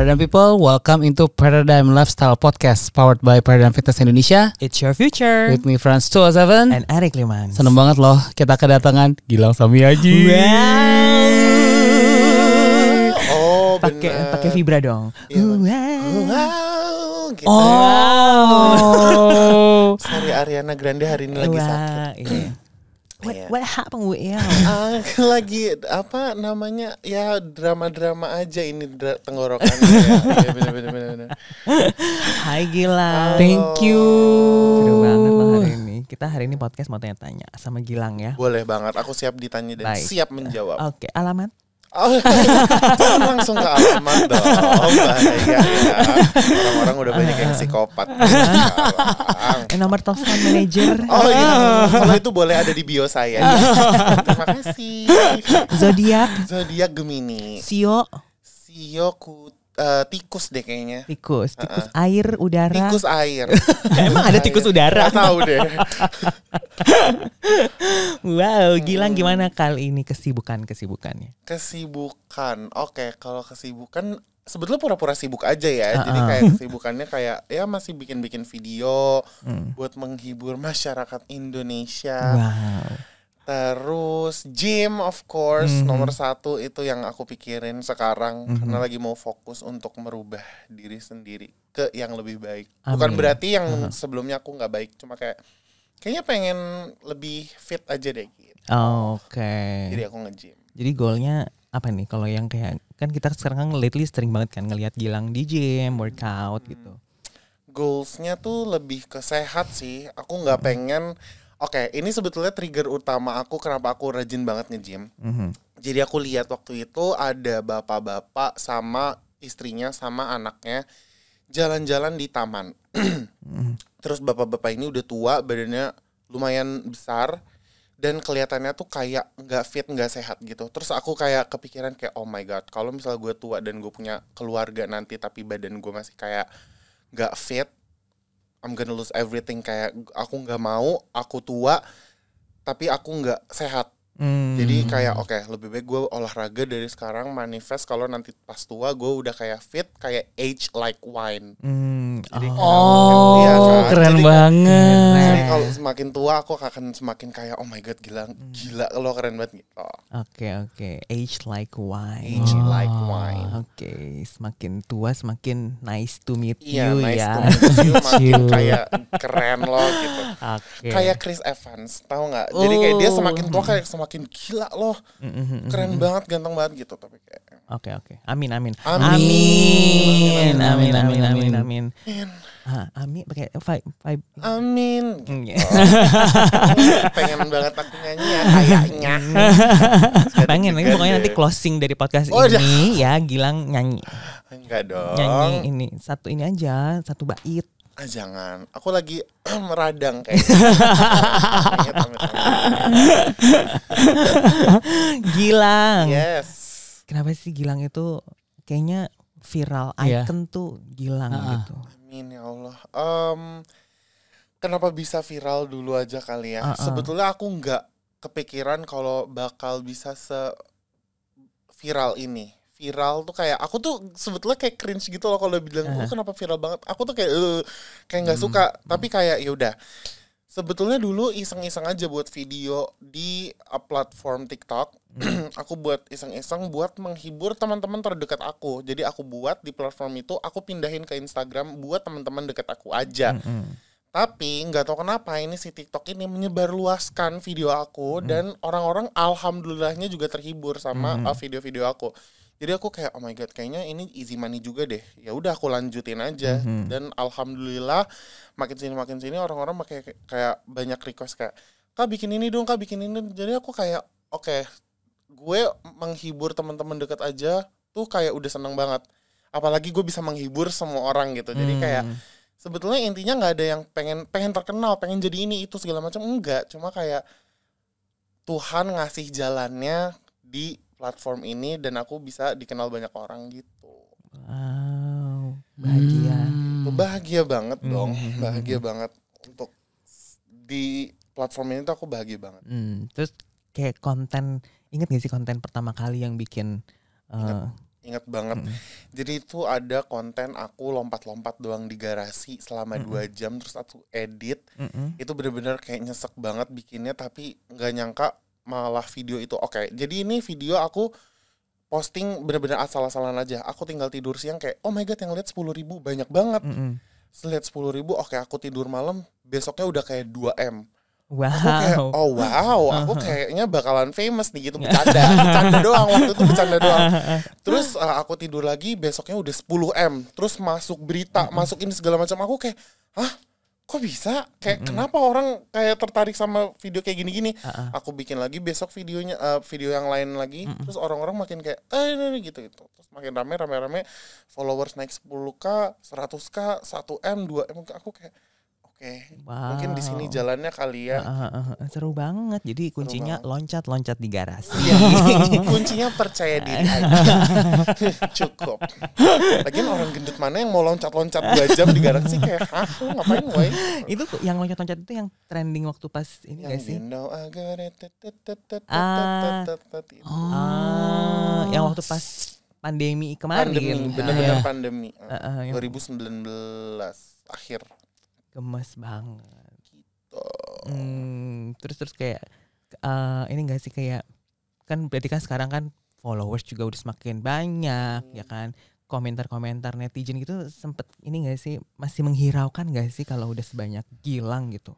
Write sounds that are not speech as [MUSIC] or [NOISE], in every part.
Paradigm People, welcome into Paradigm Lifestyle Podcast powered by Paradigm Fitness Indonesia. It's your future. With me Franz 207 and Eric Liman. Seneng banget loh kita kedatangan Gilang Samiaji. Wow. Oh, pakai pakai vibra dong. Iya, wow. Wow, gitu. Oh. Sorry Ariana Grande hari ini lagi sakit. iya. What, Iya. what happened with you? [LAUGHS] Ah, lagi apa namanya ya drama-drama aja ini dra- tenggorokannya ya. Bener, bener. Hai Gilang. Thank you. Seru banget loh hari ini. Kita hari ini podcast mau tanya-tanya sama Gilang ya. Boleh banget, aku siap ditanya dan Baik. siap menjawab. Oke, alamat. Oh, jangan [LAUGHS] langsung ke alamat dong, bahaya ya. Orang-orang udah banyak yang psikopat. Eh, nomor telepon manajer. Oh iya, kalau itu boleh ada di bio saya. Terima kasih. Zodiak, Zodiak Gemini. Sio, Sio ku, eh, tikus deh kayaknya. tikus, tikus air, udara. Tikus air. [LAUGHS] Emang ada tikus udara? Gak tahu deh. [LAUGHS] Wow, Gilang gimana kali ini kesibukan kesibukannya? Kesibukan. Oke, kalau kesibukan sebetulnya pura-pura sibuk aja ya. Ah, Jadi ah. kayak kesibukannya kayak ya masih bikin-bikin video Hmm. buat menghibur masyarakat Indonesia. Wow. Terus gym of course Mhm. nomor satu itu yang aku pikirin sekarang Mhm. karena lagi mau fokus untuk merubah diri sendiri ke yang lebih baik. Bukan Amin. berarti yang Aha. sebelumnya aku nggak baik, cuma kayak kayaknya pengen lebih fit aja deh gitu. Oke. Jadi aku nge-gym. Jadi goalnya apa nih? Kalau yang kayak kan kita sekarang kan lately sering banget kan ngelihat Gilang di gym, workout gitu. Goalsnya tuh lebih ke sehat sih. Aku nggak pengen. Oke, ini sebetulnya trigger utama aku kenapa aku rajin banget nge-gym. Mhm. Jadi aku lihat waktu itu ada bapak-bapak sama istrinya sama anaknya jalan-jalan di taman. Mhm. Terus bapak-bapak ini udah tua, badannya lumayan besar dan kelihatannya tuh kayak nggak fit, nggak sehat gitu. Terus aku kayak kepikiran kayak oh my god, kalau misalnya gue tua dan gue punya keluarga nanti tapi badan gue masih kayak nggak fit, I'm gonna lose everything. Kayak aku nggak mau, aku tua tapi aku nggak sehat. Hmm. Jadi kayak oke lebih baik gue olahraga dari sekarang manifest kalau nanti pas tua gue udah kayak fit kayak age like wine. Hmm. Jadi- Oh. Iya Oh, kan? keren Jadi- banget. Jadi kalau semakin tua aku akan semakin kayak oh my god gila gila lo keren banget gitu. Oke oke. Age like wine. Age Oh. like wine. Oke, semakin tua semakin nice to meet Iya you nice ya. to meet you makin [LAUGHS] kayak keren lo gitu. Oke. Kayak Chris Evans tahu nggak? Jadi kayak dia Oh. semakin tua kayak semakin gila loh Mm, mm, mm, keren banget ganteng banget gitu tapi kayak Oke oke. Amin amin. Amin. Amin amin amin Amin. amin. Ah, amin pakai vibe vibe. amin. Mm, ya. [LAUGHS] Pengen banget aku nyanyi ya kayaknya. Pengen juga pokoknya nanti closing dari podcast Oh, ini ya Gilang nyanyi Enggak dong. nyanyi ini satu ini aja satu bait. Ah, jangan. Aku lagi [CLEARS THROAT] meradang kayak. Gilang. Yes. Kenapa sih Gilang itu kayaknya viral Iya. icon tuh Gilang Ah, ah. gitu. Amin ya Allah. Em, kenapa bisa viral dulu aja kali ya? Ah, ah. Sebetulnya aku nggak kepikiran kalau bakal bisa se viral ini. Viral tuh kayak aku tuh sebetulnya kayak cringe gitu loh kalau bilang Ah. "Oh, kenapa viral banget. Aku tuh kayak "Eh," kayak nggak Hmm. suka. Tapi kayak ya udah. Sebetulnya dulu iseng-iseng aja buat video di uh, platform TikTok. [CLEARS THROAT] aku buat iseng-iseng buat menghibur teman-teman terdekat aku. Jadi aku buat di platform itu, aku pindahin ke Instagram buat teman-teman dekat aku aja. Mm-mm. Tapi nggak tahu kenapa ini si TikTok ini menyebarluaskan video aku dan orang-orang alhamdulillahnya juga terhibur sama Hmm. uh, video-video aku. Jadi aku kayak oh my god kayaknya ini easy money juga deh. Ya udah aku lanjutin aja Mhm. dan alhamdulillah makin sini makin sini orang-orang pakai kayak banyak request kayak kak bikin ini dong kak bikin ini. Jadi aku kayak oke gue menghibur teman-teman dekat aja tuh kayak udah seneng banget. Apalagi gue bisa menghibur semua orang gitu. Jadi kayak Hmm. sebetulnya intinya nggak ada yang pengen pengen terkenal pengen jadi ini itu segala macam enggak cuma kayak Tuhan ngasih jalannya di platform ini dan aku bisa dikenal banyak orang gitu Wow, bahagia. Hmm. Bahagia banget dong Hmm. bahagia banget untuk di platform ini tuh aku bahagia banget Hmm, terus kayak konten inget gak sih konten pertama kali yang bikin uh, inget banget. Jadi itu ada konten aku lompat-lompat doang di garasi selama dua jam terus aku edit. Mm-mm. Itu bener-bener kayak nyesek banget bikinnya tapi nggak nyangka malah video itu oke. Jadi ini video aku posting bener-bener asal-asalan aja. Aku tinggal tidur siang kayak oh my god yang lihat 10.000 ribu banyak banget. Mm-mm. Lihat 10.000 ribu oke aku tidur malam besoknya udah kayak 2 m. Aku kayak Wow. oh wow aku kayaknya bakalan famous nih gitu bercanda [LAUGHS] bercanda doang waktu itu bercanda doang [LAUGHS] terus uh, aku tidur lagi besoknya udah 10 m terus masuk berita masuk ini segala macam aku kayak hah kok bisa? Kayak kenapa orang kayak tertarik sama video kayak gini-gini? Ah, aku bikin lagi besok videonya uh, video yang lain lagi. Terus orang-orang makin kayak eh ini, ini, gitu gitu. Terus makin rame rame rame. Followers naik 10k 100k 1 m 2 m aku kayak oke mungkin di sini Wow. jalannya kali ya Ah, ah, ah, seru banget. Jadi kuncinya loncat-loncat di garasi. Iya, [LAUGHS] kuncinya percaya diri aja. [LAUGHS] Cukup. Lagian orang gendut mana yang mau loncat-loncat dua jam di garasi kayak, hah, lu ngapain, woy? itu yang loncat-loncat itu yang trending waktu pas ini gak Yang sih? you know I got it, Ah. yang waktu pas pandemi kemarin. Pandemi, Ah, bener-bener Iya. pandemi. Ah, yang 2019 akhir. Gemes banget. Gitu. Hmm, terus terus kayak eh, ini gak sih kayak kan berarti kan sekarang kan followers juga udah semakin banyak ya kan komentar-komentar netizen gitu sempet ini gak sih masih menghiraukan gak sih kalau udah sebanyak Gilang gitu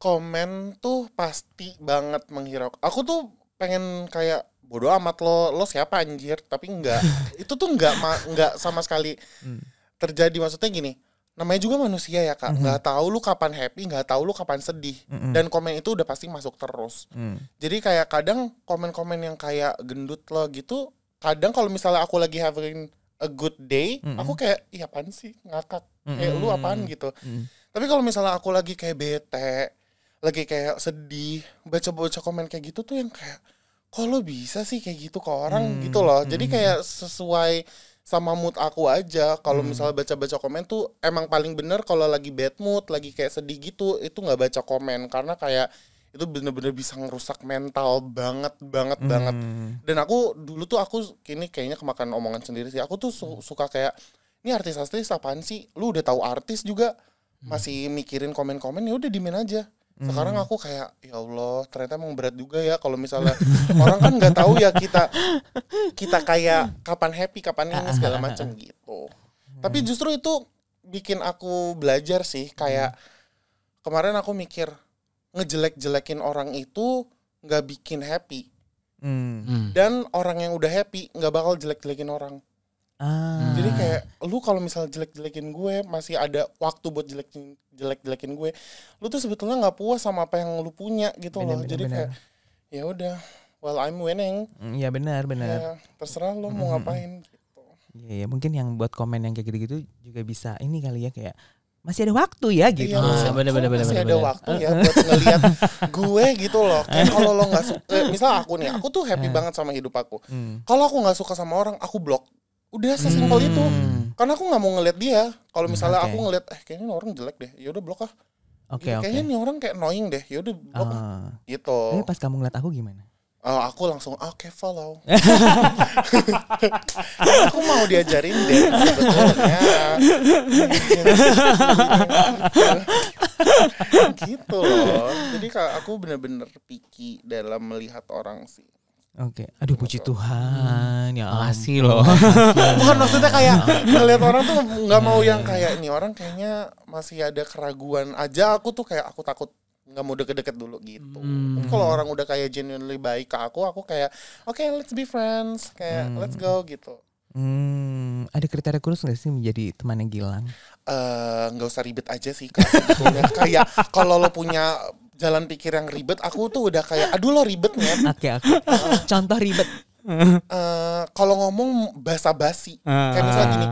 Komen tuh pasti banget menghiraukan. Aku tuh pengen kayak bodoh amat lo lo siapa anjir tapi enggak [LAUGHS] itu tuh enggak enggak sama sekali Hmm. terjadi maksudnya gini namanya juga manusia ya kak Mhm. nggak tahu lu kapan happy nggak tahu lu kapan sedih Mm-mm. dan komen itu udah pasti masuk terus Hmm. jadi kayak kadang komen-komen yang kayak gendut lo gitu kadang kalau misalnya aku lagi having a good day Mm-mm. aku kayak iya apaan sih ngakak kayak lu apaan gitu Mm. tapi kalau misalnya aku lagi kayak bete lagi kayak sedih baca-baca komen kayak gitu tuh yang kayak kok lo bisa sih kayak gitu ke orang Hmm, gitu loh jadi hmm. kayak sesuai sama mood aku aja. Kalau Hmm. misalnya baca-baca komen tuh emang paling bener kalau lagi bad mood lagi kayak sedih gitu itu nggak baca komen. Karena kayak itu bener-bener bisa ngerusak mental banget banget banget. Hmm. dan aku dulu tuh aku kini kayaknya kemakan omongan sendiri sih. Aku tuh su- suka kayak ini artis-artis apaan sih? Lu udah tahu artis juga? Masih mikirin komen-komen ya udah dimin aja sekarang aku kayak ya Allah ternyata emang berat juga ya kalau misalnya [LAUGHS] orang kan nggak tahu ya kita kita kayak kapan happy kapan ini segala macam [LAUGHS] gitu. Tapi justru itu bikin aku belajar sih kayak kemarin aku mikir ngejelek-jelekin orang itu nggak bikin happy. Hmm. Hmm. dan orang yang udah happy nggak bakal jelek-jelekin orang Ah. jadi kayak lu kalau misalnya jelek-jelekin gue masih ada waktu buat jelekin jelek-jelekin gue lu tuh sebetulnya nggak puas sama apa yang lu punya gitu Bener, loh bener, jadi bener. kayak ya udah well I'm winning Mm, Iya benar benar. ya terserah lu mau ngapain gitu Iya ya, mungkin yang buat komen yang kayak gitu-gitu juga bisa ini kali ya kayak masih ada waktu ya gitu. Iya, Ah, masih, bener, kok bener, bener, masih bener, ada bener. waktu ya buat ngeliat [LAUGHS] gue gitu loh. Kayak kalau lo nggak suka, eh, misal aku nih, aku tuh happy banget sama hidup aku. Hmm. Kalau aku nggak suka sama orang, aku blok. Udah sesimpel itu. Hmm. Karena aku nggak mau ngeliat dia. Kalau misalnya oke. aku ngeliat, eh kayaknya ini orang jelek deh, ya udah blok ah. Oke Gitu, oke. Kayaknya ini orang kayak annoying deh, ya udah blok ah. Ah. Gitu. Tapi pas kamu ngeliat aku gimana? Oh, aku langsung oke follow. [LAUGHS] aku mau diajarin deh sebetulnya. [LAUGHS] gitu loh. Jadi aku bener-bener picky dalam melihat orang sih. Oke. Aduh puji Tuhan ya. Makasih loh. Bukan [LAUGHS] maksudnya kayak ngelihat orang tuh nggak mau yang kayak ini orang kayaknya masih ada keraguan aja. Aku tuh kayak aku takut nggak mau deket-deket dulu gitu. Hmm. Kalau orang udah kayak genuinely baik ke aku, aku kayak oke let's be friends, kayak let's go gitu. Hmm, ada kriteria khusus gak sih menjadi temannya Gilang? Eh, nggak usah ribet aja sih [LAUGHS] kayak kalau lo punya jalan pikir yang ribet, aku tuh udah kayak aduh lo ribet nih. Oke oke. Contoh ribet. Eh, kalau ngomong basa-basi, kayak misalnya gini,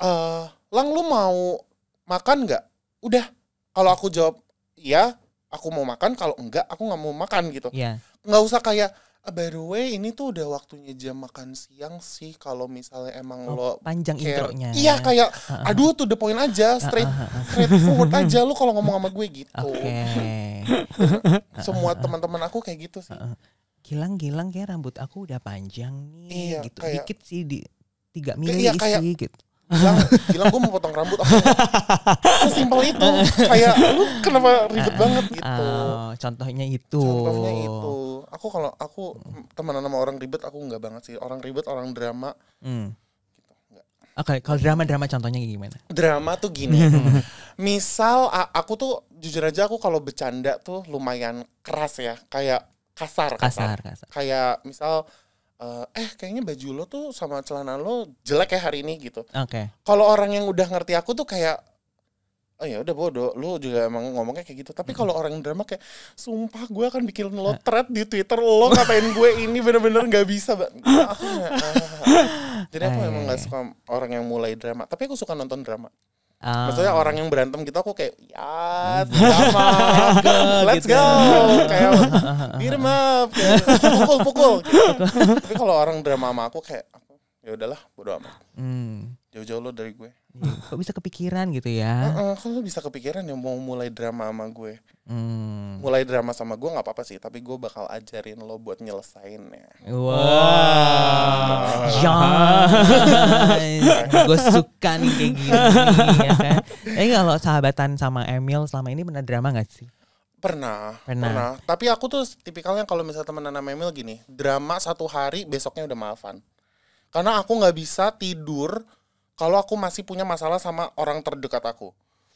eh lang lu mau makan nggak? Udah, kalau aku jawab iya, aku mau makan. Kalau enggak, aku nggak mau makan gitu. Iya. Nggak usah kayak "Ah, by the way ini tuh udah waktunya jam makan siang sih. Kalau misalnya emang Oh, lo panjang care- intronya. Iya kayak aduh tuh the point aja, straight straight forward aja lu kalau ngomong sama gue gitu. Oke. [LAUGHS] Semua teman-teman aku kayak gitu sih. Gilang Gilang kayak rambut aku udah panjang nih Iya, gitu. kayak- Dikit sih di tiga mili Iya, isi kayak- gitu. bilang bilang gue mau potong rambut aku [LAUGHS] sesimpel itu kayak lu kenapa ribet banget gitu Oh, contohnya itu. contohnya itu aku kalau aku temenan sama orang ribet aku nggak banget sih orang ribet orang drama Hmm. Oke, kalau drama-drama contohnya gimana? drama tuh gini [LAUGHS] misal aku tuh jujur aja aku kalau bercanda tuh lumayan keras ya kayak kasar Kasar, kasar. kayak misal eh, eh kayaknya baju lo tuh sama celana lo jelek ya hari ini gitu Oke. kalau orang yang udah ngerti aku tuh kayak oh ya udah bodoh lu juga emang ngomongnya kayak gitu tapi kalau orang drama kayak sumpah gue akan bikin lo thread di twitter lo ngatain gue ini bener-bener nggak bisa aku nggak, [LAUGHS] ah. jadi aku Ah, emang iya, nggak iya. suka orang yang mulai drama tapi aku suka nonton drama Ah. maksudnya orang yang berantem gitu aku kayak ya drama let's gitu go ya. kayak beat 'em up kayak, pukul pukul gitu. tapi kalau orang drama sama aku kayak ya udahlah bodo amat Hmm. jauh-jauh lo dari gue Kok bisa kepikiran gitu ya? Heeh, kok lu bisa kepikiran ya mau mulai drama sama gue Hmm. mulai drama sama gue nggak apa-apa sih tapi gue bakal ajarin lo buat nyelesainnya Wah, ya, gue suka nih kayak gini ya kan. Tapi kalau sahabatan sama Emil selama ini pernah drama gak sih? pernah, Pernah. pernah tapi aku tuh tipikalnya kalau misalnya temenan sama Emil gini drama satu hari besoknya udah maafan karena aku nggak bisa tidur kalau aku masih punya masalah sama orang terdekat aku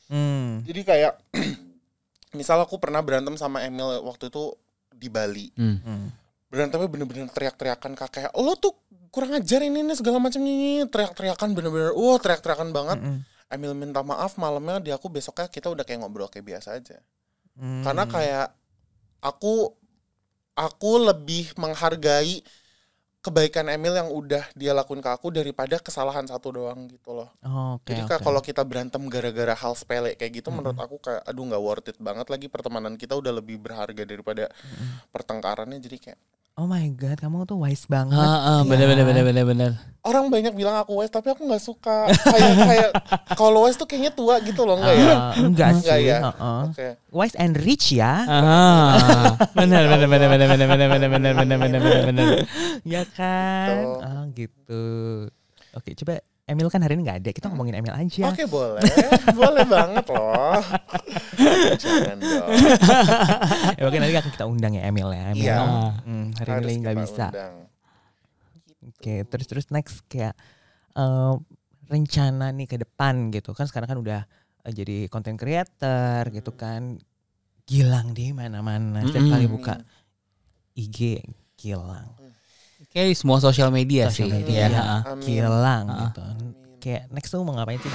Hmm. jadi kayak [CLEARS THROAT] misal aku pernah berantem sama Emil waktu itu di Bali Hmm. Hmm. berantemnya bener-bener teriak-teriakan kak kayak lo tuh kurang ajar ini, ini segala macam ini teriak-teriakan bener-bener wah teriak-teriakan banget Mm-mm. Emil minta maaf malamnya di aku besoknya kita udah kayak ngobrol kayak biasa aja Hmm. karena kayak aku aku lebih menghargai kebaikan Emil yang udah dia lakuin ke aku daripada kesalahan satu doang gitu loh Oke. jadi kayak oke. kalau kita berantem gara-gara hal sepele kayak gitu Mm-mm. menurut aku kayak aduh nggak worth it banget lagi pertemanan kita udah lebih berharga daripada pertengkarannya jadi kayak Oh my god, kamu tuh wise banget. Heeh, bener ya. bener bener bener bener. orang banyak bilang aku wise tapi aku nggak suka kayak kayak kalau wise tuh kayaknya tua gitu loh enggak ya Ah, enggak Enggak sih. ya? heeh. oke Wise and rich ya. Ah, bener bener bener bener bener bener bener bener bener bener bener bener. ya kan? Gitu. Oh gitu. Oke, coba Emil kan hari ini nggak ada. Kita ngomongin Emil aja. oke boleh [LAUGHS] boleh banget loh jangan dong [LAUGHS] ya mungkin nanti akan kita undang ya Emil ya. Emil. Iya. Hmm, hari Harus ini nggak bisa. undang. Oke, terus terus next kayak eh, rencana nih ke depan gitu kan sekarang kan udah eh, jadi content creator gitu kan. Gilang di mana-mana. Setiap Mm-mm. kali buka IG Gilang. Kayak semua sosial media sih. media. Ya. Amin. Gilang Ah. gitu. Kayak next tuh mau ngapain sih?